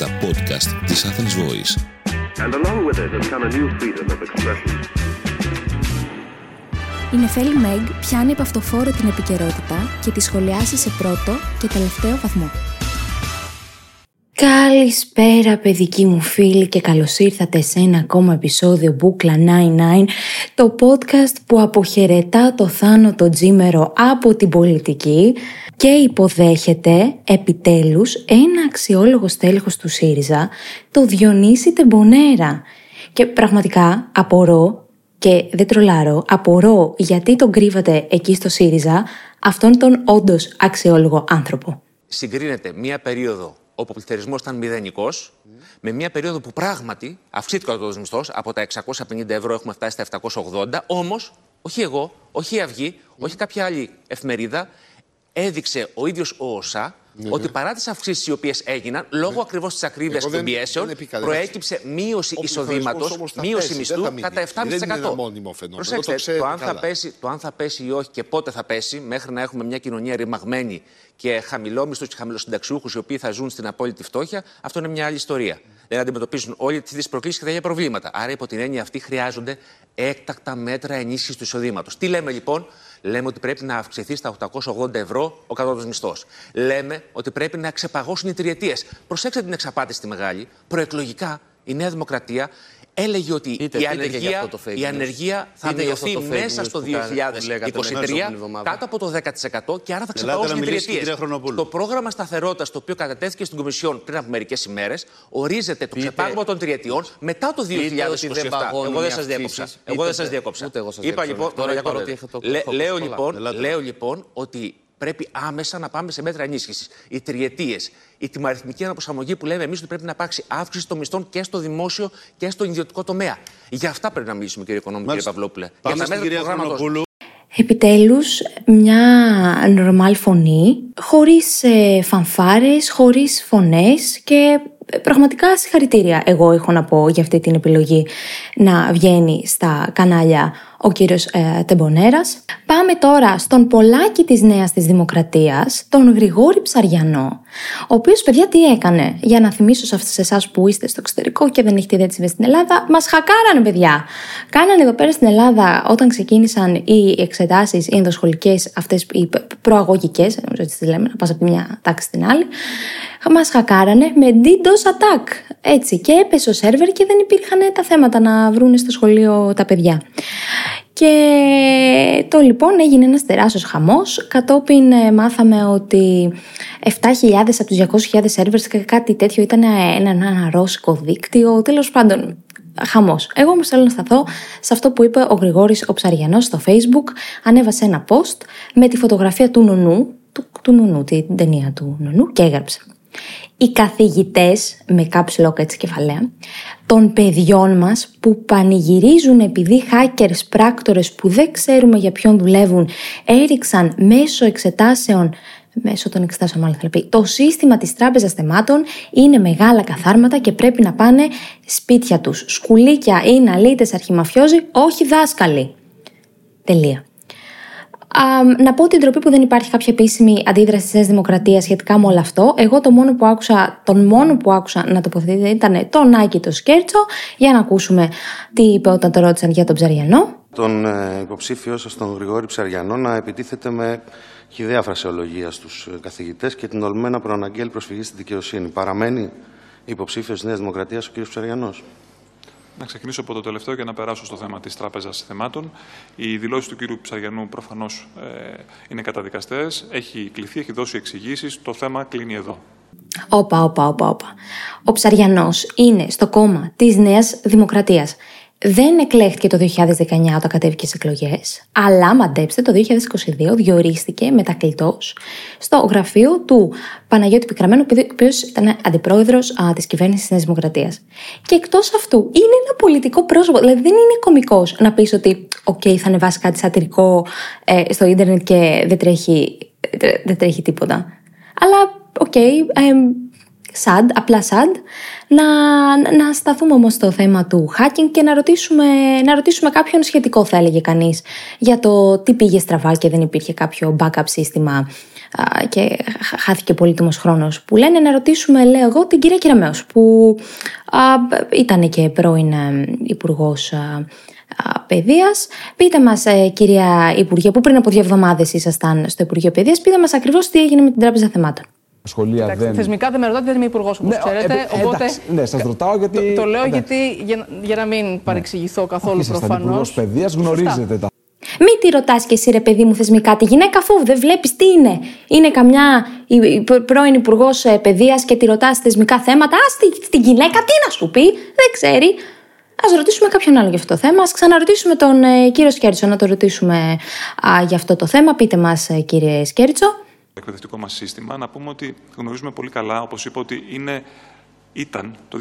τα podcast της Athens Voice. And along with it has come a new freedom of expression. Η Νεφέλη Μέγ πιάνει από αυτοφόρο την επικαιρότητα και τη σχολιάσει σε πρώτο και τελευταίο βαθμό. Καλησπέρα παιδικοί μου φίλοι και καλώς ήρθατε σε ένα ακόμα επεισόδιο Μπούκλα 99 το podcast που αποχαιρετά το θάνατο τζίμερο από την πολιτική και υποδέχεται επιτέλους ένα αξιόλογο στέλεχος του ΣΥΡΙΖΑ το Διονύση Τεμπονέρα και πραγματικά απορώ και δεν τρολάρω, απορώ γιατί τον κρύβατε εκεί στο ΣΥΡΙΖΑ αυτόν τον όντως αξιόλογο άνθρωπο. Συγκρίνεται μία περίοδο όπου ο πληθωρισμό ήταν μηδενικός, με μια περίοδο που πράγματι αυξήθηκε ο κατώτατο μισθός. Από τα 650 ευρώ έχουμε φτάσει στα 780. Όμως, όχι εγώ, όχι η Αυγή, όχι κάποια άλλη εφημερίδα, έδειξε ο ίδιος ο ΩΣΑ Ναι, ότι παρά τις αυξήσεις οι οποίες έγιναν, λόγω ακριβώς της ακρίβειας Εγώ των δεν- πιέσεων, δεν επικαλέστηκα. προέκυψε μείωση Ο εισοδήματος, πληθωρισμός όμως θα μείωση πέσει, δεν θα μισθού μείνει. κατά 7%. Δεν είναι ένα μόνιμο φαινόμενο. Προσέξτε, Το ξέρετε το, αν θα καλά. πέσει, το αν θα πέσει ή όχι και πότε θα πέσει, μέχρι να έχουμε μια κοινωνία ρημαγμένη και χαμηλόμισθου και χαμηλοσυνταξιούχους οι οποίοι θα ζουν στην απόλυτη φτώχεια, αυτό είναι μια άλλη ιστορία. Δεν αντιμετωπίζουν όλοι τις προκλήσεις και τα ίδια προβλήματα. Άρα, υπό την έννοια αυτή, χρειάζονται έκτακτα μέτρα ενίσχυσης του εισοδήματος. Τι λέμε λοιπόν, Λέμε ότι πρέπει να αυξηθεί στα 880 ευρώ ο κατώτατος μισθός. Λέμε ότι πρέπει να ξεπαγώσουν οι τριετίες. Προσέξτε την εξαπάτηση τη μεγάλη. Προεκλογικά η Νέα Δημοκρατία έλεγε ότι Πείτε, η, πείτε και για ανεργία, αυτό το fake η news. ανεργία θα Πείτε για αυτό μειωθεί το fake μέσα news στο που κα- που λέγατε την 2023 προηγούμενη εβδομάδα; κάτω από το 10% και άρα θα Ελάτε ξεπαγώσουν να οι μιλήσει η τριετίες. κυρία Χρονοπούλου. Το πρόγραμμα σταθερότητας, το οποίο κατατέθηκε στην Κομισιόν πριν από μερικές ημέρες, ορίζεται το ξεπάγωμα των τριετιών μετά το 2027. Πείτε ότι δεν παγώνουν Εγώ δεν οι σα διέκοψα. αυξήσεις. Εγώ δεν Πείτε σας τε- διέκοψα. ούτε εγώ σας Είπα διέκοψα. λοιπόν, Τώρα τώρα είπα για ότι είχα το- Λέ- το- Λέω το- λοιπόν, Ελάτε. λέω λοιπόν ότι πρέπει άμεσα να πάμε σε μέτρα ενίσχυσης. Οι τριετίες, η τιμαριθμική αναπροσαρμογή που λέμε εμείς ότι πρέπει να υπάρξει αύξηση των μισθών και στο δημόσιο και στο ιδιωτικό τομέα. Για αυτά πρέπει να μιλήσουμε, κύριε Οικονόμου, κύριε Μάλιστα. Παυλόπουλε. Πάμε Για τα στην μέτρα του κυρία προγράμματος. Χρονοπούλου. Επιτέλους, μια νορμάλ φωνή, χωρίς ε, φανφάρες, χωρίς φωνές και ε, πραγματικά συγχαρητήρια εγώ έχω να πω για αυτή την επιλογή να βγαίνει στα κανάλια ο κύριος ε, Τεμπονέρας. Πάμε τώρα στον πολλάκι της Νέας της Δημοκρατίας, τον Γρηγόρη Ψαριανό, ο οποίος παιδιά τι έκανε, για να θυμίσω σε αυτές εσάς που είστε στο εξωτερικό και δεν έχετε ιδέα τι συμβαίνει στην Ελλάδα, μας χακάρανε παιδιά. Κάνανε εδώ πέρα στην Ελλάδα όταν ξεκίνησαν οι εξετάσεις οι ενδοσχολικές, αυτές οι π- προαγωγικές, νομίζω έτσι τις λέμε, να πας από τη μια τάξη στην άλλη, μας χακάρανε με DDoS attack. Έτσι, και έπεσε ο σερβερ και δεν υπήρχαν τα θέματα να βρούνε στο σχολείο τα παιδιά. Και το λοιπόν έγινε ένας τεράστιος χαμός. Κατόπιν ε, μάθαμε ότι 7.000 από τους 200.000 σερβερς και κάτι τέτοιο ήταν ένα, ένα, ένα ρώσικο δίκτυο. Τέλος πάντων, χαμός. Εγώ όμως θέλω να σταθώ σε αυτό που είπε ο Γρηγόρης ο Ψαριανός στο facebook. Ανέβασε ένα post με τη φωτογραφία του Νονού, του, του Νονού, την ταινία του Νονού και έγραψε. Οι καθηγητές, με caps lock έτσι κεφαλαία, των παιδιών μας που πανηγυρίζουν επειδή hackers πράκτορες που δεν ξέρουμε για ποιον δουλεύουν έριξαν μέσω εξετάσεων μέσω των εξετάσεων μάλλον θα πει, το σύστημα της τράπεζας θεμάτων είναι μεγάλα καθάρματα και πρέπει να πάνε σπίτια τους. Σκουλίκια ή αλήτες αρχιμαφιόζοι, όχι δάσκαλοι. Τελεία. Α, να πω την τροπή που δεν υπάρχει κάποια επίσημη αντίδραση της Νέας Δημοκρατίας σχετικά με όλο αυτό. Εγώ το μόνο που άκουσα, τον μόνο που άκουσα να τοποθετείται ήταν τον Άκη το Σκέρτσο, για να ακούσουμε τι είπε όταν το ρώτησαν για τον Ψαριανό. τον ε, υποψήφιό σας, τον Γρηγόρη Ψαριανό, να επιτίθεται με χιδέα φρασεολογία στους ε, καθηγητές και την ολμένα προαναγγέλει προσφυγή στη δικαιοσύνη. Παραμένει υποψήφιος της Νέας Δημοκρατίας ο κ. Ψαριανός. Να ξεκινήσω από το τελευταίο και να περάσω στο θέμα της Τράπεζας Θεμάτων. Οι δηλώσεις του κ. Ψαριανού προφανώς ε, είναι καταδικαστές. Έχει κληθεί, έχει δώσει εξηγήσεις. Το θέμα κλείνει εδώ. Όπα, όπα, όπα, όπα. Ο Ψαριανός είναι στο κόμμα της Νέας Δημοκρατίας. Δεν εκλέχθηκε το 2019 όταν κατέβηκε στις εκλογές, αλλά μαντέψτε το 2022 διορίστηκε μετακλητός στο γραφείο του Παναγιώτη Πικραμένου, ο οποίος ήταν αντιπρόεδρος της κυβέρνησης της Νέας Δημοκρατίας. Και εκτός αυτού, είναι ένα πολιτικό πρόσωπο. Δηλαδή, δεν είναι κωμικός να πεις ότι, OK, θα ανεβάσει κάτι σατυρικό ε, στο ίντερνετ και δεν τρέχει, δεν τρέχει τίποτα. Αλλά, OK, sad, απλά sad, να, να σταθούμε όμως στο θέμα του hacking και να ρωτήσουμε, να ρωτήσουμε κάποιον σχετικό θα έλεγε κανείς για το τι πήγε στραβά και δεν υπήρχε κάποιο backup σύστημα και χάθηκε πολύτιμος χρόνος που λένε να ρωτήσουμε λέω εγώ την κυρία Κεραμέως που ήταν και πρώην ε, υπουργός Παιδείας. Πείτε μας ε, κυρία Υπουργέ που πριν από δύο εβδομάδες ήσασταν στο Υπουργείο Παιδείας πείτε μας ακριβώς τι έγινε με την Τράπεζα Θεμάτων. Σχολεία Εντάξει, δεν... Θεσμικά δεν με ρωτάτε, δεν είμαι υπουργός όπως ναι, ξέρετε. Ε, οπότε... ναι, σας ρωτάω γιατί. Το, το λέω γιατί για, για να μην παρεξηγηθώ καθόλου προφανώς. Σαν υπουργός παιδείας γνωρίζετε τα. Μην τη ρωτάς και εσύ, ρε παιδί μου, θεσμικά τη γυναίκα, αφού δεν βλέπεις τι είναι. Είναι καμιά πρώην υπουργός ε, παιδείας και τη ρωτάς θεσμικά θέματα. Α την γυναίκα, τι να σου πει, δεν ξέρει. Α ρωτήσουμε κάποιον άλλο για αυτό το θέμα. Α ξαναρωτήσουμε τον ε, κύριο Σκέρτσο να το ρωτήσουμε α, για αυτό το θέμα. Πείτε μας, ε, κύριε Σκέρτσο. Το εκπαιδευτικό μας σύστημα, να πούμε ότι γνωρίζουμε πολύ καλά, όπως είπα, ότι είναι ήταν το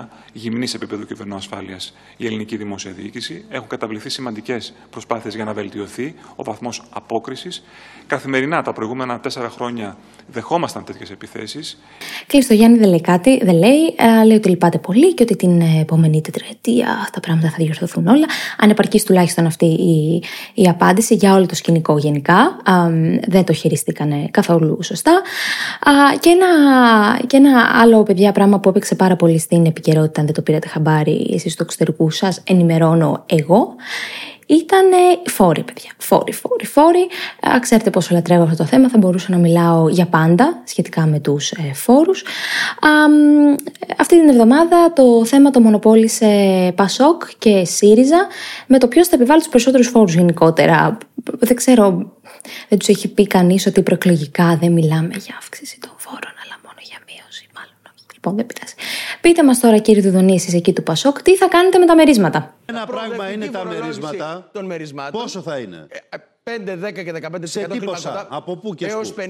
2019 γυμνή επίπεδο κυβερνού ασφάλειας η ελληνική δημόσια διοίκηση. Έχουν καταβληθεί σημαντικές προσπάθειες για να βελτιωθεί ο βαθμός απόκρισης. Καθημερινά τα προηγούμενα τέσσερα χρόνια δεχόμασταν τέτοιες επιθέσεις. Κλείστο Γιάννη δεν λέει κάτι, δεν λέει. Ε, λέει ότι λυπάται πολύ και ότι την επόμενη τετραετία τα πράγματα θα διορθωθούν όλα. Ανεπαρκή τουλάχιστον αυτή η, η απάντηση για όλο το σκηνικό γενικά. δεν το χειριστήκανε καθόλου σωστά. και, ένα, και ένα άλλο παιδιά πράγμα που έπαιξε πάρα πολύ στην επικαιρότητα, αν δεν το πήρατε χαμπάρι εσείς στο εξωτερικού σας, ενημερώνω εγώ. Ήταν φόροι, παιδιά. Φόροι, φόροι, φόροι. Ξέρετε πόσο λατρεύω αυτό το θέμα. Θα μπορούσα να μιλάω για πάντα σχετικά με τους ε, φόρους. Αυτή την εβδομάδα το θέμα το μονοπόλησε Πασόκ και ΣΥΡΙΖΑ με το ποιος θα επιβάλλει τους περισσότερους φόρους γενικότερα. Δεν ξέρω, δεν τους έχει πει κανείς ότι προεκλογικά δεν μιλάμε για αύξηση των φόρων, αλλά μόνο για μείωση, μάλλον. Λοιπόν, δεν πειράζει. Πείτε μας τώρα, κύριε Δουδονή, εσεί εκεί του Πασόκ, τι θα κάνετε με τα μερίσματα; Ένα πράγμα είναι τα μερίσματα. Των μερισμάτων. Πόσο θα είναι; 5, 10 και 15% Σε τι ποσά, από πού και έως 50,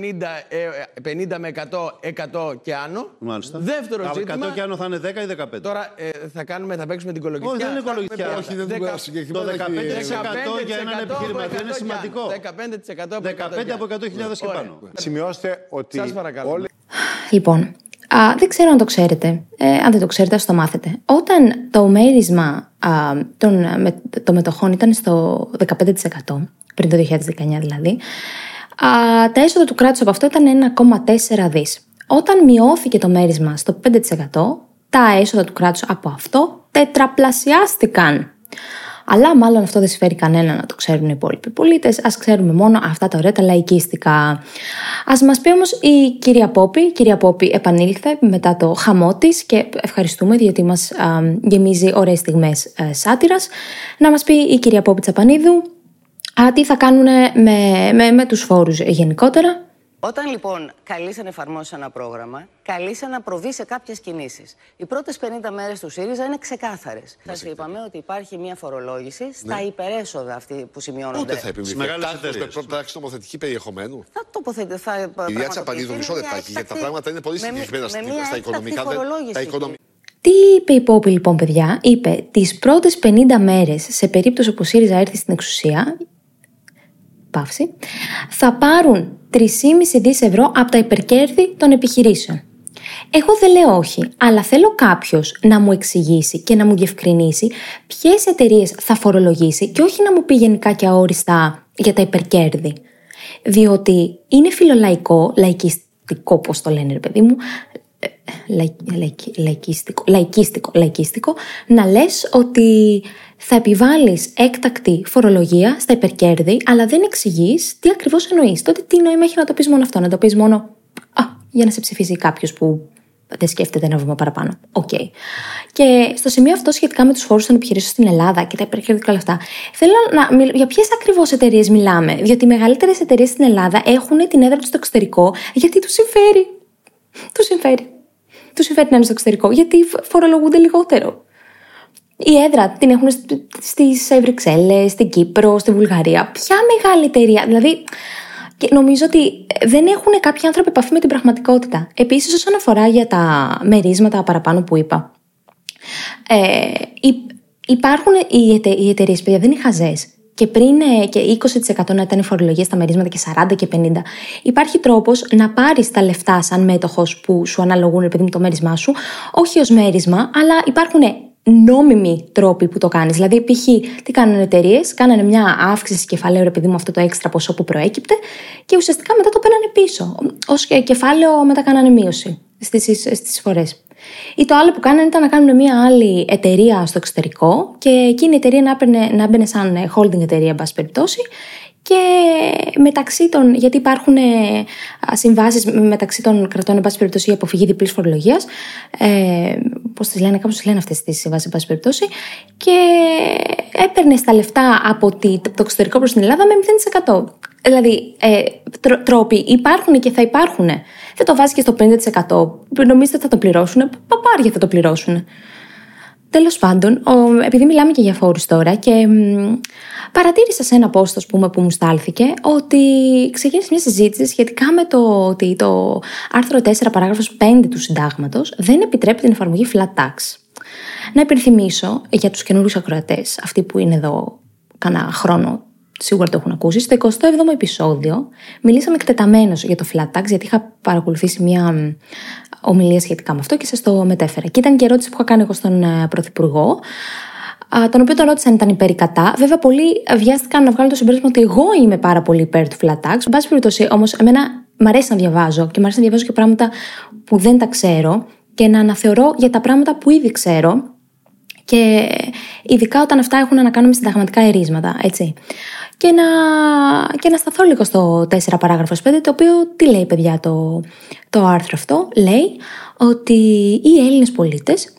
50 με 100, 100 και άνω. Μάλιστα. Δεύτερο από ζήτημα. 100 και άνω θα είναι 10 ή 15. Τώρα ε, θα, κάνουμε, θα παίξουμε την κολογιστική. Όχι, δεν είναι κολογιστική. Όχι, δεν είναι συγκεκριμένο. Το 15% για έναν επιχειρηματία είναι σημαντικό. 15% 15 από 100.000 και πάνω. Σημειώστε ότι. Σας παρακαλώ. Όλοι... Λοιπόν, Α, δεν ξέρω αν το ξέρετε. Ε, αν δεν το ξέρετε, ας το μάθετε. Όταν το μέρισμα α, των με, το μετοχών ήταν στο 15%, πριν το 2019 δηλαδή, α, τα έσοδα του κράτους από αυτό ήταν 1,4 δις. Όταν μειώθηκε το μέρισμα στο 5%, τα έσοδα του κράτους από αυτό τετραπλασιάστηκαν. Αλλά μάλλον αυτό δεν συμφέρει κανένα να το ξέρουν οι υπόλοιποι πολίτες. Α ξέρουμε μόνο αυτά τα ωραία τα λαϊκίστικα. Α μας πει όμως η κυρία Πόπη. Η κυρία Πόπη επανήλθε μετά το χαμό της και ευχαριστούμε γιατί μας γεμίζει ωραίες στιγμές ε, σάτυρας. Να μας πει η κυρία Πόπη Τσαπανίδου τι θα κάνουν με, με, με τους φόρους γενικότερα. Όταν λοιπόν καλείσαι να εφαρμόσει ένα πρόγραμμα, καλείσαι να προβεί σε κάποιες κινήσεις. Οι πρώτες 50 μέρες του ΣΥΡΙΖΑ είναι ξεκάθαρες. Σας είπαμε ότι υπάρχει μια φορολόγηση στα ναι. υπερέσοδα αυτή που σημειώνονται. Πότε θα επιβληθεί με πρόταξη νομοθετική περιεχομένου. Θα τοποθετηθεί. Θα η Διάτσα Πανίδου, μισό λεπτάκι, γιατί τα πράγματα είναι πολύ συγκεκριμένα στα οικονομικά. Τα οικονομικά. Τι είπε η Πόπη λοιπόν, παιδιά, είπε τις πρώτες 50 μέρες σε περίπτωση που ο ΣΥΡΙΖΑ έρθει στην εξουσία, παύση, θα πάρουν 3,5 δις ευρώ από τα υπερκέρδη των επιχειρήσεων. Εγώ δεν λέω όχι, αλλά θέλω κάποιος να μου εξηγήσει και να μου διευκρινίσει ποιες εταιρείες θα φορολογήσει και όχι να μου πει γενικά και αόριστα για τα υπερκέρδη. Διότι είναι φιλολαϊκό, λαϊκιστικό, πώς το λένε, ρε παιδί μου, λαϊκίστικο, λαϊκίστικο, λαϊκίστικο, να λες ότι θα επιβάλλεις έκτακτη φορολογία στα υπερκέρδη, αλλά δεν εξηγείς τι ακριβώς εννοείς. Τότε τι νόημα έχει να το πεις μόνο αυτό, να το πεις μόνο α, για να σε ψηφίσει κάποιος που δεν σκέφτεται ένα βήμα παραπάνω. OK. Okay. Και στο σημείο αυτό, σχετικά με τους φόρους των επιχειρήσεων στην Ελλάδα και τα υπερκέρδη και όλα αυτά, θέλω να μιλήσω για ποιες ακριβώς εταιρείες μιλάμε. Διότι οι μεγαλύτερες εταιρείες στην Ελλάδα έχουν την έδρα τους στο εξωτερικό γιατί τους συμφέρει. Τους συμφέρει τους συμφέρει να είναι στο εξωτερικό, γιατί φορολογούνται λιγότερο. Η έδρα την έχουν στις Βρυξέλλες, στην Κύπρο, στη Βουλγαρία. Ποια μεγάλη εταιρεία, δηλαδή. Και νομίζω ότι δεν έχουν κάποιοι άνθρωποι επαφή με την πραγματικότητα. Επίσης, όσον αφορά για τα μερίσματα παραπάνω που είπα, ε, υπάρχουν οι, εται, οι εταιρείες, παιδιά, δεν είναι χαζές. και πριν ε, και 20% να ήταν η φορολογία στα μερίσματα και 40% και 50%, υπάρχει τρόπος να πάρεις τα λεφτά σαν μέτοχος που σου αναλογούν, επειδή με το μέρισμά σου, όχι ως μέρισμα, αλλά υπάρχουν νόμιμοι τρόποι που το κάνεις. Δηλαδή, π.χ. τι κάνανε εταιρείες, κάνανε μια αύξηση κεφαλαίου, επειδή μου αυτό το έξτρα ποσό που προέκυπτε, και ουσιαστικά μετά το παίρνανε πίσω. Ω κεφάλαιο, μετά κάνανε μείωση στις εισφορέ. Ή το άλλο που κάνανε ήταν να κάνουν μια άλλη εταιρεία στο εξωτερικό και εκείνη η εταιρεία να, έπαιρνε, να μπαινε σαν holding εταιρεία, εν πάση περιπτώσει, και μεταξύ των, γιατί υπάρχουν ε, συμβάσεις μεταξύ των κρατών, εν πάση περιπτώσει, για αποφυγή διπλής φορολογίας. Ε, Πώ τις λένε, κάπως λένε αυτές τις συμβάσεις, εν πάση περιπτώσει. Και έπαιρνες τα λεφτά από το εξωτερικό προς την Ελλάδα με 0%. Δηλαδή, ε, τρόποι υπάρχουν και θα υπάρχουν. Δεν το βάζεις και στο 50%. Νομίζετε ότι θα το πληρώσουν. Παπάρια θα το πληρώσουν. Τέλος πάντων, επειδή μιλάμε και για φόρους τώρα και παρατήρησα σε ένα post πούμε, που μου στάλθηκε ότι ξεκίνησε μια συζήτηση σχετικά με το ότι το άρθρο 4 παράγραφος 5 του συντάγματος δεν επιτρέπει την εφαρμογή flat tax. Να υπενθυμίσω για τους καινούριους ακροατές, αυτοί που είναι εδώ κανένα χρόνο σίγουρα το έχουν ακούσει. Στο 27ο επεισόδιο μιλήσαμε εκτεταμένως για το flat tax, γιατί είχα παρακολουθήσει μια ομιλία σχετικά με αυτό και σας το μετέφερα. Και ήταν και ερώτηση που είχα κάνει εγώ στον ε, Πρωθυπουργό, τον οποίο τον ρώτησαν αν ήταν υπέρ ή κατά. Βέβαια, πολλοί βιάστηκαν να βγάλουν το συμπέρασμα ότι εγώ είμαι πάρα πολύ υπέρ του flat tax. Εν πάση περιπτώσει, όμως, εμένα μου αρέσει να διαβάζω και μου αρέσει να διαβάζω και πράγματα που δεν τα ξέρω και να αναθεωρώ για τα πράγματα που ήδη ξέρω. Και ειδικά όταν αυτά έχουν να κάνουν με συνταγματικά ερίσματα, έτσι και να, και να σταθώ λίγο στο 4 παράγραφος 5, το οποίο τι λέει παιδιά το, το άρθρο αυτό. Λέει ότι οι Έλληνες πολίτες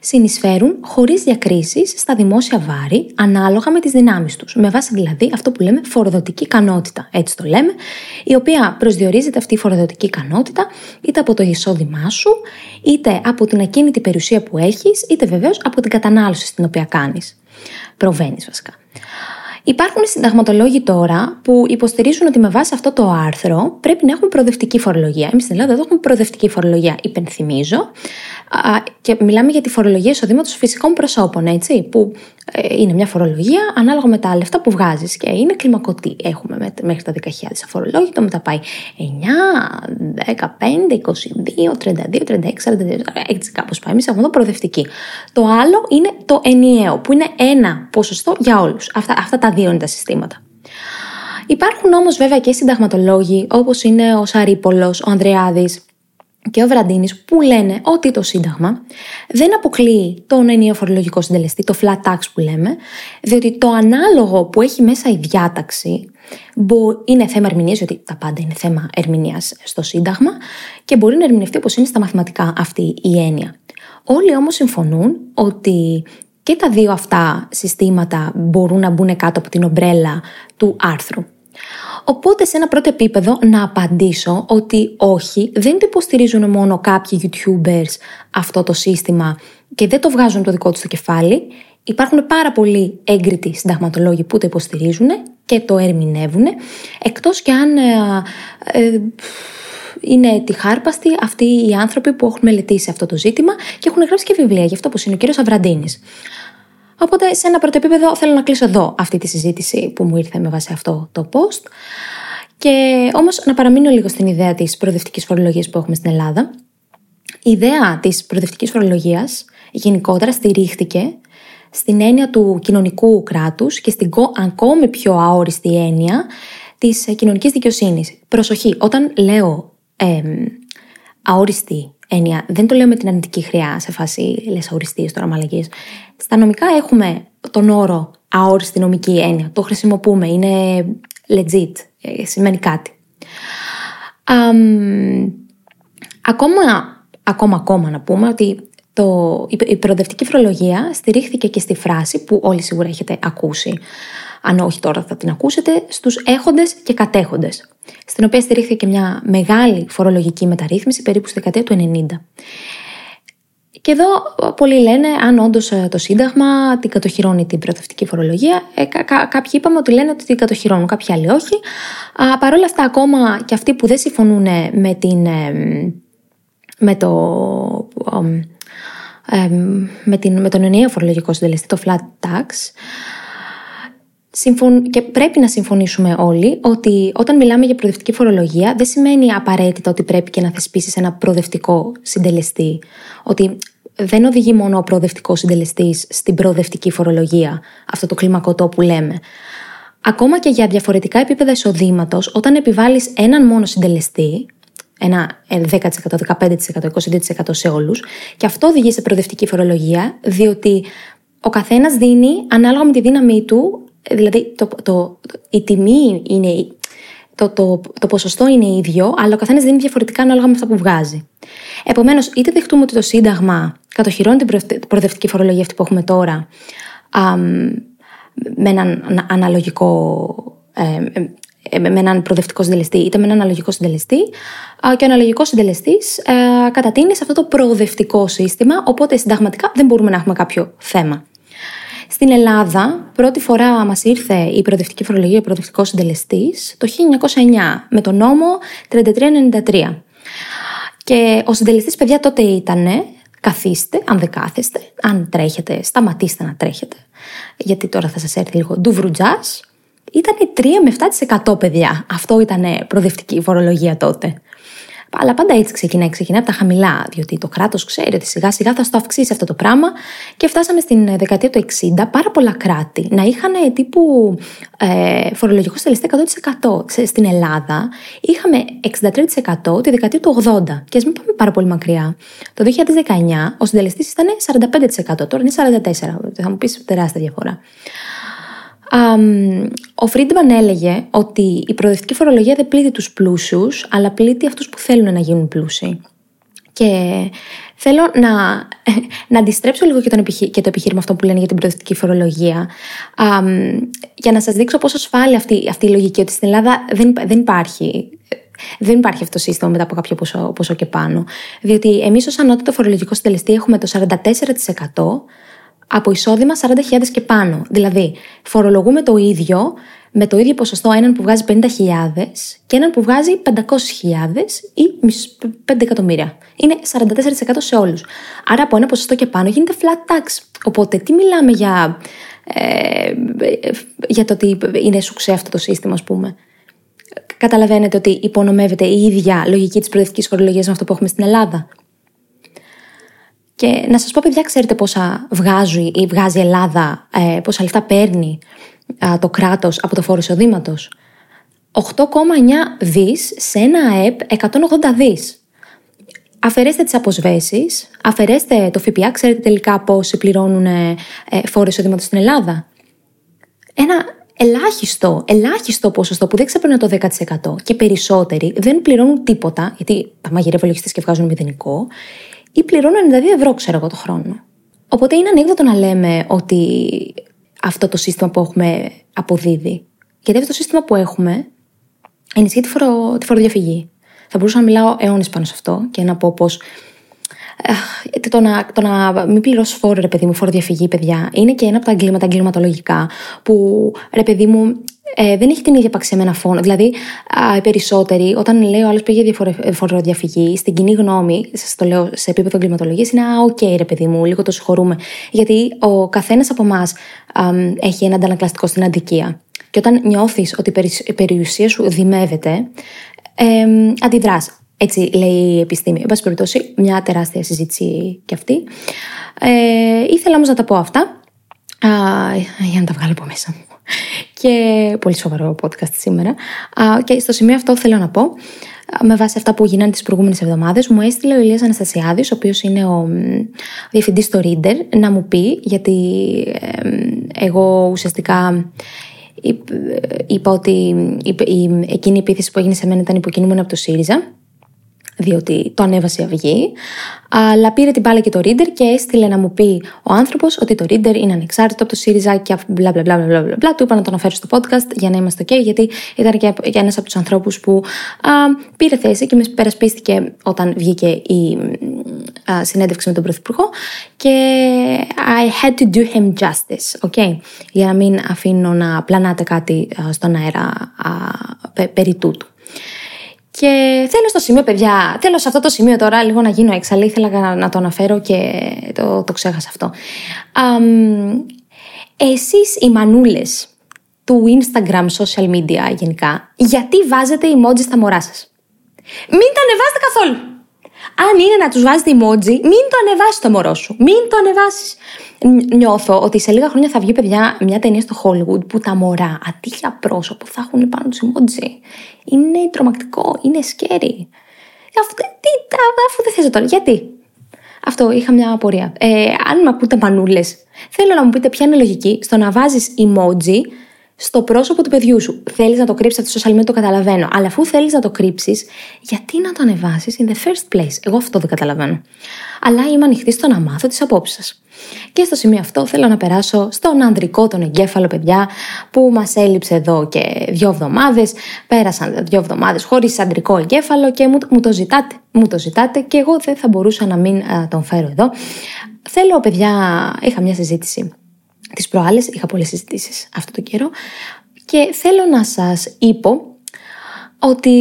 συνεισφέρουν χωρίς διακρίσεις στα δημόσια βάρη ανάλογα με τις δυνάμεις τους. Με βάση δηλαδή αυτό που λέμε φοροδοτική ικανότητα. Έτσι το λέμε, η οποία προσδιορίζεται αυτή η φοροδοτική ικανότητα είτε από το εισόδημά σου, είτε από την ακίνητη περιουσία που έχεις, είτε βεβαίως από την κατανάλωση στην οποία κάνεις. Προβαίνεις βασικά. Υπάρχουν συνταγματολόγοι τώρα που υποστηρίζουν ότι με βάση αυτό το άρθρο πρέπει να έχουμε προοδευτική φορολογία. Εμείς στην Ελλάδα εδώ έχουμε προοδευτική φορολογία. Υπενθυμίζω, και μιλάμε για τη φορολογία εισοδήματο φυσικών προσώπων, έτσι, που ε, είναι μια φορολογία ανάλογα με τα λεφτά που βγάζεις και είναι κλιμακωτή. Έχουμε μέχρι τα 10.000 αφορολόγητο, μετά πάει 9, 15, 22, 32, 36, 42, έτσι κάπως πάει. Εμείς έχουμε εδώ προοδευτική. Το άλλο είναι το ενιαίο, που είναι ένα ποσοστό για όλους. Αυτά, αυτά τα δύο είναι τα συστήματα. Υπάρχουν όμως βέβαια και συνταγματολόγοι όπως είναι ο Σαρίπολος, ο Ανδρεάδης, και ο Βραντίνης που λένε ότι το Σύνταγμα δεν αποκλείει τον ενίο φορολογικό συντελεστή, το flat tax που λέμε, διότι το ανάλογο που έχει μέσα η διάταξη είναι θέμα ερμηνείας, γιατί τα πάντα είναι θέμα ερμηνείας στο Σύνταγμα και μπορεί να ερμηνευτεί όπως είναι στα μαθηματικά αυτή η έννοια. Όλοι όμως συμφωνούν ότι και τα δύο αυτά συστήματα μπορούν να μπουν κάτω από την ομπρέλα του άρθρου. Οπότε σε ένα πρώτο επίπεδο να απαντήσω ότι όχι, δεν το υποστηρίζουν μόνο κάποιοι YouTubers αυτό το σύστημα και δεν το βγάζουν το δικό τους στο κεφάλι. Υπάρχουν πάρα πολλοί έγκριτοι συνταγματολόγοι που το υποστηρίζουν και το ερμηνεύουν, εκτός και αν ε, ε, είναι τυχάρπαστοι αυτοί οι άνθρωποι που έχουν μελετήσει αυτό το ζήτημα και έχουν γράψει και βιβλία, γι' αυτό που είναι ο κύριος Αβραντίνης. Οπότε σε ένα πρώτο επίπεδο θέλω να κλείσω εδώ αυτή τη συζήτηση που μου ήρθε με βάση αυτό το post. Και όμως να παραμείνω λίγο στην ιδέα της προοδευτικής φορολογίας που έχουμε στην Ελλάδα. Η ιδέα της προοδευτικής φορολογίας γενικότερα στηρίχθηκε στην έννοια του κοινωνικού κράτους και στην ακόμη πιο αόριστη έννοια της κοινωνικής δικαιοσύνης. Προσοχή, όταν λέω ε, αόριστη έννοια. Δεν το λέω με την αρνητική χρειά σε φάση λες αοριστείε τώρα μαλακίες. Στα νομικά έχουμε τον όρο αόριστη νομική έννοια. Το χρησιμοποιούμε. Είναι legit. Ε, σημαίνει κάτι. ακόμα, ακόμα, ακόμα να πούμε ότι το, η προοδευτική φορολογία στηρίχθηκε και στη φράση που όλοι σίγουρα έχετε ακούσει. Αν όχι τώρα θα την ακούσετε, στους έχοντες και κατέχοντες στην οποία στηρίχθηκε και μια μεγάλη φορολογική μεταρρύθμιση περίπου στη δεκαετία του 90. Και εδώ πολλοί λένε αν όντως ε, το Σύνταγμα την κατοχυρώνει την προοδευτική φορολογία. Ε, κάποιοι είπαμε ότι λένε ότι την κατοχυρώνουν, κάποιοι άλλοι όχι. Παρ' όλα αυτά, ακόμα και αυτοί που δεν συμφωνούν με, την, ε, με, το, με, την, με τον ενιαίο φορολογικό συντελεστή, το flat tax, συμφων... και πρέπει να συμφωνήσουμε όλοι ότι όταν μιλάμε για προοδευτική φορολογία δεν σημαίνει απαραίτητα ότι πρέπει και να θεσπίσεις ένα προοδευτικό συντελεστή. Ότι δεν οδηγεί μόνο ο προοδευτικός συντελεστής στην προοδευτική φορολογία, αυτό το κλιμακωτό που λέμε. Ακόμα και για διαφορετικά επίπεδα εισοδήματος, όταν επιβάλλεις έναν μόνο συντελεστή, ένα 10%, 15%, 20% σε όλους, και αυτό οδηγεί σε προοδευτική φορολογία, διότι ο καθένας δίνει ανάλογα με τη δύναμή του, δηλαδή το, το, η τιμή είναι. Το, το, το ποσοστό είναι ίδιο, αλλά ο καθένας δίνει διαφορετικά ανάλογα με αυτά που βγάζει. Επομένως, είτε δεχτούμε ότι το Σύνταγμα κατοχυρώνει την προοδευτική φορολογία αυτή που έχουμε τώρα, με έναν αναλογικό ε, ε, με έναν προοδευτικό συντελεστή είτε με έναν αναλογικό συντελεστή και ο αναλογικός συντελεστής ε, κατατείνει σε αυτό το προοδευτικό σύστημα οπότε συνταγματικά δεν μπορούμε να έχουμε κάποιο θέμα. Στην Ελλάδα, πρώτη φορά μας ήρθε η προοδευτική φορολογία, ο προοδευτικός συντελεστής το 1909 με το νόμο 3393. Και ο συντελεστής, παιδιά, τότε ήταν καθίστε, αν δεν κάθεστε, αν τρέχετε, σταματήστε να τρέχετε. Γιατί τώρα θα σας έρθει λίγο ντουβρουτζάς. Ήταν 3 με 7% παιδιά. Αυτό ήταν προοδευτική φορολογία τότε. Αλλά πάντα έτσι ξεκινάει. Ξεκινάει από τα χαμηλά, διότι το κράτος ξέρει ότι σιγά σιγά θα στο αυξήσει αυτό το πράγμα. Και φτάσαμε στην δεκαετία του 60 πάρα πολλά κράτη να είχαν τύπου ε, φορολογικό στελεστή 100%. Στην Ελλάδα είχαμε 63% τη δεκαετία του 80. Και ας μην πάμε πάρα πολύ μακριά. Το 2019 ο συντελεστής ήταν 45%. Τώρα είναι 44%. Θα μου πεις τεράστια διαφορά. Um, ο Φρίντμαν έλεγε ότι η προοδευτική φορολογία δεν πλήττει τους πλούσιους, αλλά πλήττει αυτούς που θέλουν να γίνουν πλούσιοι. Και θέλω να, να αντιστρέψω λίγο και, τον και το επιχείρημα αυτό που λένε για την προοδευτική φορολογία, um, για να σας δείξω πόσο ασφάλεια αυτή, αυτή η λογική, ότι στην Ελλάδα δεν, δεν υπάρχει δεν υπάρχει αυτό το σύστημα μετά από κάποιο ποσό, ποσό και πάνω. Διότι εμείς, ως ανώτατο φορολογικό συντελεστή, έχουμε το 44% από εισόδημα 40.000 και πάνω. Δηλαδή, φορολογούμε το ίδιο με το ίδιο ποσοστό έναν που βγάζει 50.000 και έναν που βγάζει 500.000 ή 5 εκατομμύρια. Είναι 44% σε όλους. Άρα από ένα ποσοστό και πάνω γίνεται flat tax. Οπότε τι μιλάμε για, ε, για το ότι είναι σουξέ αυτό το σύστημα, ας πούμε; Καταλαβαίνετε ότι υπονομεύεται η ίδια λογική της προοδευτικής φορολογίας με αυτό που έχουμε στην Ελλάδα; Και να σας πω παιδιά, ξέρετε πόσα βγάζει ή βγάζει η Ελλάδα, ε, πόσα λεφτά παίρνει το κράτος από το φόρο εισοδήματος; 8,9 δις σε ένα ΑΕΠ 180 δις. Αφαιρέστε τις αποσβέσεις, αφαιρέστε το ΦΠΑ, ξέρετε τελικά πόσοι πληρώνουν ε, φόρο εισοδήματος στην Ελλάδα; Ένα ελάχιστο, ελάχιστο ποσοστό που δεν ξεπερνά το 10% και περισσότεροι δεν πληρώνουν τίποτα, γιατί τα μαγειρεύουν λογιστές και βγάζουν μηδενικό, ή πληρώνω 92 ευρώ, ξέρω εγώ, το χρόνο. Οπότε είναι ανέκδοτο να λέμε ότι αυτό το σύστημα που έχουμε αποδίδει. Γιατί αυτό το σύστημα που έχουμε ενισχύει τη, φορο, τη φοροδιαφυγή. Θα μπορούσα να μιλάω αιώνες πάνω σε αυτό και να πω πως. Το να, το να μην πληρώσει φόρο, ρε παιδί μου, φοροδιαφυγή, παιδιά, είναι και ένα από τα εγκλήματα εγκληματολογικά που, ρε παιδί μου, ε, δεν έχει την ίδια απαξία με ένα φόνο. Δηλαδή, α, οι περισσότεροι, όταν λέει ο άλλος πήγε φοροδιαφυγή, στην κοινή γνώμη, σας το λέω σε επίπεδο εγκληματολογίας, είναι Α, OK, okay, ρε παιδί μου, λίγο το συγχωρούμε. Γιατί ο καθένας από εμάς έχει ένα αντανακλαστικό στην αδικία. Και όταν νιώθεις ότι η περιουσία σου δημεύεται, ε, αντιδράς. Έτσι λέει η επιστήμη. Εν πάση περιπτώσει, μια τεράστια συζήτηση κι αυτή. Ε, ήθελα όμως να τα πω αυτά. Α, για να τα βγάλω από μέσα μου και πολύ σοβαρό podcast σήμερα. Και στο σημείο αυτό θέλω να πω, με βάση αυτά που γίνανε τις προηγούμενες εβδομάδες, μου έστειλε ο Ηλίας Αναστασιάδης, ο οποίος είναι ο διευθυντής στο Reader, να μου πει, γιατί εγώ ουσιαστικά είπα ότι εκείνη η επίθεση που έγινε σε μένα ήταν υποκινούμενη από το ΣΥΡΙΖΑ διότι το ανέβασε η Αυγή, αλλά πήρε την μπάλα και το Reader και έστειλε να μου πει ο άνθρωπος ότι το Reader είναι ανεξάρτητο από το ΣΥΡΙΖΑ και μπλα μπλα μπλα μπλα μπλα. Του είπα να το αναφέρω στο podcast για να είμαστε OK, γιατί ήταν και ένας από τους ανθρώπους που α, πήρε θέση και με περασπίστηκε όταν βγήκε η α, συνέντευξη με τον Πρωθυπουργό και I had to do him justice, okay, για να μην αφήνω να πλανάτε κάτι στον αέρα α, περί τούτου. Και θέλω στο σημείο, παιδιά, θέλω σε αυτό το σημείο τώρα λίγο να γίνω έξαλλη. Ήθελα να το αναφέρω και το, το ξέχασα αυτό. Um, εσείς οι μανούλες του Instagram, social media γενικά, γιατί βάζετε emoji στα μωρά σας; Μην τα ανεβάσετε καθόλου. Αν είναι να τους βάζετε emoji, μην το ανεβάσεις το μωρό σου. Μην το ανεβάσεις. Νιώθω ότι σε λίγα χρόνια θα βγει, παιδιά, μια ταινία στο Hollywood που τα μωρά αντί για πρόσωπο θα έχουν πάνω τους emoji. Είναι τρομακτικό, είναι scary. Αφού, τι, αφού δεν θες τώρα, γιατί; Αυτό είχα μια απορία. Ε, αν με ακούτε μανούλες, θέλω να μου πείτε ποια είναι η λογική στο να βάζεις emoji στο πρόσωπο του παιδιού σου. Θέλεις να το κρύψεις από το social media, το καταλαβαίνω. Αλλά αφού θέλεις να το κρύψεις, γιατί να το ανεβάσεις in the first place; Εγώ αυτό δεν καταλαβαίνω. Αλλά είμαι ανοιχτή στο να μάθω τις απόψεις σας. Και στο σημείο αυτό θέλω να περάσω στον ανδρικό τον εγκέφαλο, παιδιά, που μας έλειψε εδώ και δύο εβδομάδες. Πέρασαν δύο εβδομάδες χωρίς ανδρικό εγκέφαλο και μου, μου, το ζητάτε. Μου το ζητάτε και εγώ δεν θα μπορούσα να μην α, τον φέρω εδώ. Θέλω, παιδιά, είχα μια συζήτηση τις προάλλες, είχα πολλές συζητήσεις αυτό το καιρό και θέλω να σας είπω ότι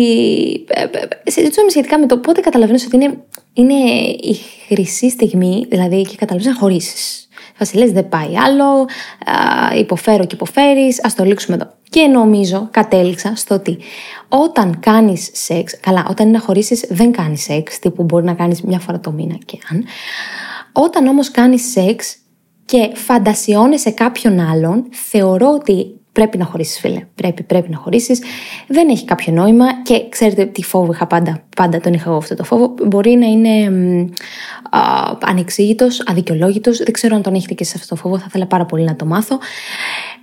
ε, ε, συζητούσαμε σχετικά με το πότε καταλαβαίνεις ότι είναι, είναι η χρυσή στιγμή, δηλαδή και καταλαβαίνεις να χωρίσεις. Βασιλές δεν πάει άλλο, α, υποφέρω και υποφέρεις, ας το λήξουμε εδώ. Και νομίζω, κατέληξα στο ότι όταν κάνεις σεξ, καλά, όταν είναι να χωρίσεις δεν κάνεις σεξ, τύπου μπορεί να κάνεις μια φορά το μήνα και αν. Όταν όμως κάνεις σεξ, και φαντασιώνεσαι κάποιον άλλον, θεωρώ ότι πρέπει να χωρίσεις, φίλε. Πρέπει, πρέπει να χωρίσεις. Δεν έχει κάποιο νόημα και ξέρετε τι φόβο είχα πάντα. Πάντα τον είχα εγώ αυτό το φόβο. Μπορεί να είναι ανεξήγητος, αδικαιολόγητος. Δεν ξέρω αν τον έχετε και σε αυτό το φόβο. Θα ήθελα πάρα πολύ να το μάθω.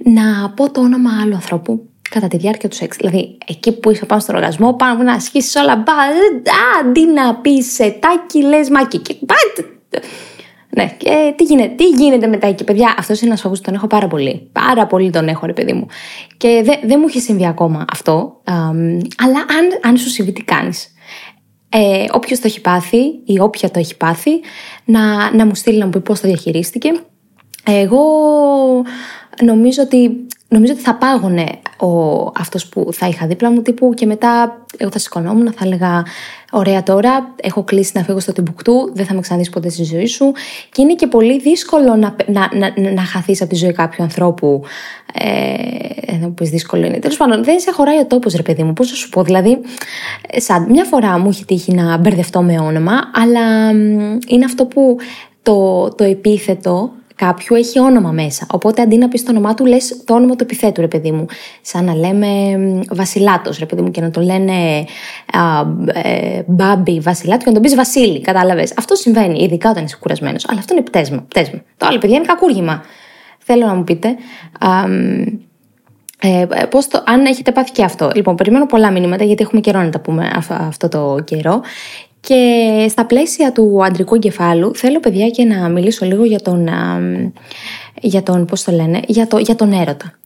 Να πω το όνομα άλλου ανθρώπου κατά τη διάρκεια του σεξ. Δηλαδή, εκεί που είσαι πάνω στον οργασμό, πάνω να ασχίσει όλα. Μπα, αντί να πεις σετάκι, λες μάκι. Και, ναι, και τι γίνεται, τι γίνεται μετά εκεί, παιδιά. Αυτός είναι ένας φόβος που τον έχω πάρα πολύ. Πάρα πολύ τον έχω, ρε παιδί μου. Και δεν δε μου έχει συμβεί ακόμα αυτό. αλλά αν, αν σου συμβεί, τι κάνεις; Ε, Όποιος το έχει πάθει ή όποια το έχει πάθει, να, να μου στείλει να μου πει πώς το διαχειρίστηκε. Εγώ νομίζω ότι νομίζω ότι θα πάγωνε ο, αυτός που θα είχα δίπλα μου τύπου και μετά εγώ θα σηκωνόμουν, θα έλεγα ωραία τώρα, έχω κλείσει να φύγω στο Τιμπουκτού, δεν θα με ξαναδείς ποτέ στη ζωή σου και είναι και πολύ δύσκολο να, να, να, να χαθείς από τη ζωή κάποιου ανθρώπου ε, να πεις δύσκολο είναι. Τέλος πάντων, δεν σε χωράει ο τόπος ρε παιδί μου, πώς θα σου πω, δηλαδή σαν μια φορά μου έχει τύχει να μπερδευτώ με όνομα, αλλά είναι αυτό που το, το επίθετο κάποιου έχει όνομα μέσα. Οπότε αντί να πεις το όνομά του, λες το όνομα του επιθέτου, ρε παιδί μου. Σαν να λέμε Βασιλάτος, ρε παιδί μου, και να το λένε α, ε, Μπάμπι Βασιλάτο και να τον πεις Βασίλη. Κατάλαβες. Αυτό συμβαίνει, ειδικά όταν είσαι κουρασμένος. Αλλά αυτό είναι πτέσμα. πτέσμα. Το άλλο, παιδιά, είναι κακούργημα. Θέλω να μου πείτε. Α, ε, πώς το, αν έχετε πάθει και αυτό. Λοιπόν, περιμένω πολλά μηνύματα γιατί έχουμε καιρό να τα πούμε αυτό το καιρό. Και στα πλαίσια του αντρικού εγκεφάλου θέλω παιδιά και να μιλήσω λίγο για τον, για τον πώς το λένε, για, το, για τον έρωτα.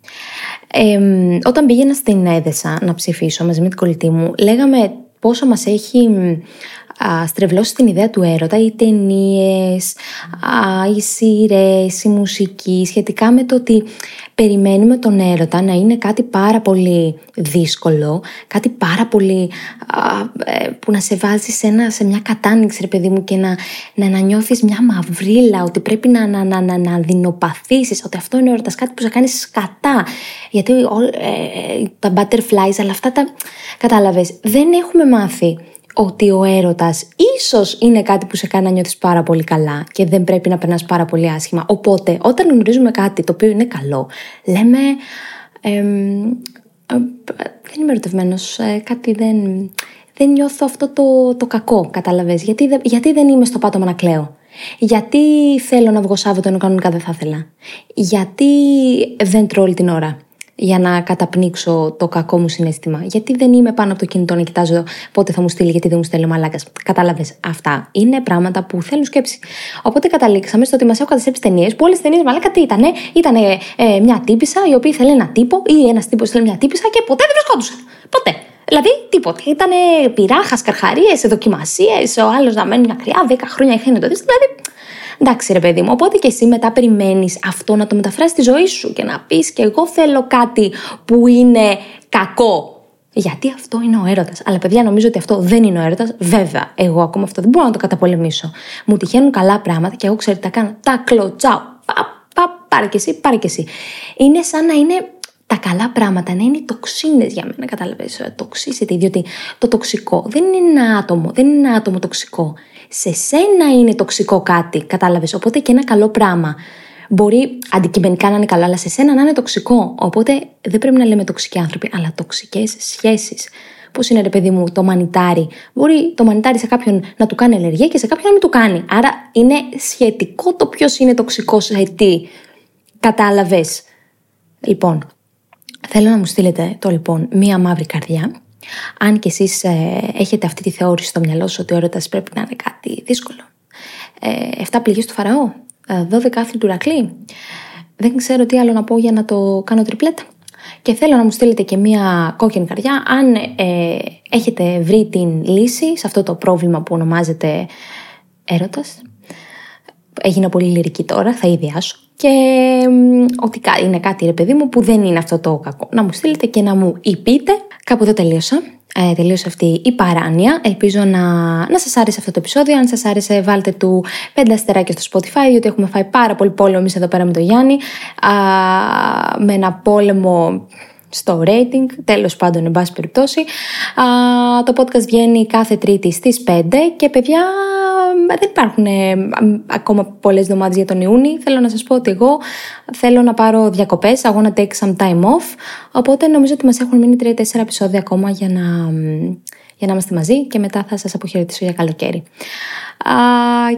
όταν πήγαινα στην Έδεσα να ψηφίσω μαζί με την κολλητή μου, λέγαμε πόσο μας έχει στρεβλώσεις την ιδέα του έρωτα, οι ταινίες, οι σειρές, η μουσική, σχετικά με το ότι περιμένουμε τον έρωτα να είναι κάτι πάρα πολύ δύσκολο, κάτι πάρα πολύ ε, που να σε βάζει σε, ένα, σε μια κατάνοιξη, ρε παιδί μου, και να, να, να νιώθει μια μαυρίλα, ότι πρέπει να, να, να, να, να δεινοπαθήσεις, ότι αυτό είναι έρωτας, κάτι που σε κάνει σκατά. Γιατί ε, ε, τα butterflies, αλλά αυτά τα. Κατάλαβες. Δεν έχουμε μάθει ότι ο έρωτας ίσως είναι κάτι που σε κάνει να νιώθεις πάρα πολύ καλά και δεν πρέπει να περνάς πάρα πολύ άσχημα. Οπότε όταν γνωρίζουμε κάτι το οποίο είναι καλό, λέμε ε, δεν είμαι ερωτευμένος, ε, κάτι δεν, δεν νιώθω αυτό το, το κακό, κατάλαβες. Γιατί, γιατί δεν είμαι στο πάτωμα να κλαίω; Γιατί θέλω να βγω Σάββατο ενώ κανονικά δεν θα ήθελα; Γιατί δεν τρώω την ώρα; Για να καταπνίξω το κακό μου συνέστημα. Γιατί δεν είμαι πάνω από το κινητό να κοιτάζω πότε θα μου στείλει, γιατί δεν μου στέλνει ο μαλάκας. Κατάλαβες. Αυτά είναι πράγματα που θέλουν σκέψη. Οπότε καταλήξαμε στο ότι μας έχουν καταστρέψει ταινίες που όλες τι ταινίες μαλάκα τι ήταν. Ήταν ε, μια τύπησα η οποία ήθελε ένα τύπο ή ένας τύπος ήθελε μια τύπησα και ποτέ δεν βρισκόντουσαν. Ποτέ. Δηλαδή τίποτα. Ήταν πειράχας, καρχαρίες, δοκιμασίες, ο άλλος να μένει μακριά, 10 χρόνια είχαν το δεις. Δηλαδή Εντάξει, ρε παιδί μου. Οπότε και εσύ μετά περιμένεις αυτό να το μεταφράσεις στη ζωή σου και να πεις και εγώ θέλω κάτι που είναι κακό. Γιατί αυτό είναι ο έρωτας. Αλλά παιδιά, νομίζω ότι αυτό δεν είναι ο έρωτας. Βέβαια, εγώ ακόμα αυτό δεν μπορώ να το καταπολεμήσω. Μου τυχαίνουν καλά πράγματα και εγώ ξέρετε τα κάνω. Τα κλωτσάω. Πα, πα, πάρε και εσύ, πάρε και εσύ. Είναι σαν να είναι τα καλά πράγματα να είναι τοξίνες για μένα, κατάλαβες. Τοξίσετε, διότι το τοξικό δεν είναι ένα άτομο, δεν είναι ένα άτομο τοξικό. Σε σένα είναι τοξικό κάτι, κατάλαβες. Οπότε και ένα καλό πράγμα. Μπορεί αντικειμενικά να είναι καλό, αλλά σε σένα να είναι τοξικό. Οπότε δεν πρέπει να λέμε τοξικοί άνθρωποι, αλλά τοξικές σχέσεις. Πώς είναι, ρε παιδί μου, το μανιτάρι; Μπορεί το μανιτάρι σε κάποιον να του κάνει αλλεργία και σε κάποιον να μην του κάνει. Άρα είναι σχετικό το ποιος είναι τοξικός σε τι. Κατάλαβες. Λοιπόν, θέλω να μου στείλετε το λοιπόν μία μαύρη καρδιά. Αν και εσείς ε, έχετε αυτή τη θεώρηση στο μυαλό σας ότι ο έρωτας πρέπει να είναι κάτι δύσκολο. Ε, 7 πληγές του Φαραώ, 12 ε, άθλοι του Ρακλή. Δεν ξέρω τι άλλο να πω για να το κάνω τριπλέτα. Και θέλω να μου στείλετε και μία κόκκινη καρδιά αν ε, έχετε βρει την λύση σε αυτό το πρόβλημα που ονομάζεται έρωτας. Έγινα πολύ λυρική τώρα, θα ιδιάσω. Και ότι είναι κάτι ρε παιδί μου που δεν είναι αυτό το κακό. Να μου στείλετε και να μου υπείτε. Κάπου εδώ τελείωσα. Ε, τελείωσε αυτή η παράνοια. Ελπίζω να, να σας άρεσε αυτό το επεισόδιο. Αν σας άρεσε βάλτε του πέντε αστεράκια στο Spotify διότι έχουμε φάει πάρα πολύ πόλεμο εμείς εδώ πέρα με τον Γιάννη. Α, με ένα πόλεμο στο rating, τέλος πάντων εν πάση περιπτώσει. Α, το podcast βγαίνει κάθε τρίτη στις 5 και παιδιά δεν υπάρχουν ε, ακόμα πολλές εβδομάδες για τον Ιούνι. Θέλω να σας πω ότι εγώ θέλω να πάρω διακοπές, I wanna take some time off, οπότε νομίζω ότι μας έχουν μείνει 3-4 επεισόδια ακόμα για να, για να είμαστε μαζί και μετά θα σας αποχαιρετήσω για καλοκαίρι. Α,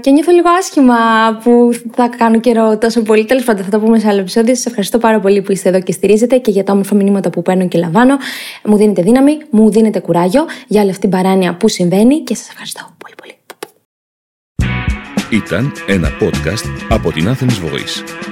και νιώθω λίγο άσχημα που θα κάνω καιρό τόσο πολύ. Τέλος πάντων, θα το πούμε σε άλλο επεισόδιο. Σας ευχαριστώ πάρα πολύ που είστε εδώ και στηρίζετε και για τα όμορφα μηνύματα που παίρνω και λαμβάνω. Μου δίνετε δύναμη, μου δίνετε κουράγιο για όλη αυτή την παράνοια που συμβαίνει και σας ευχαριστώ πολύ πολύ. Ήταν ένα podcast από την Athens Voice.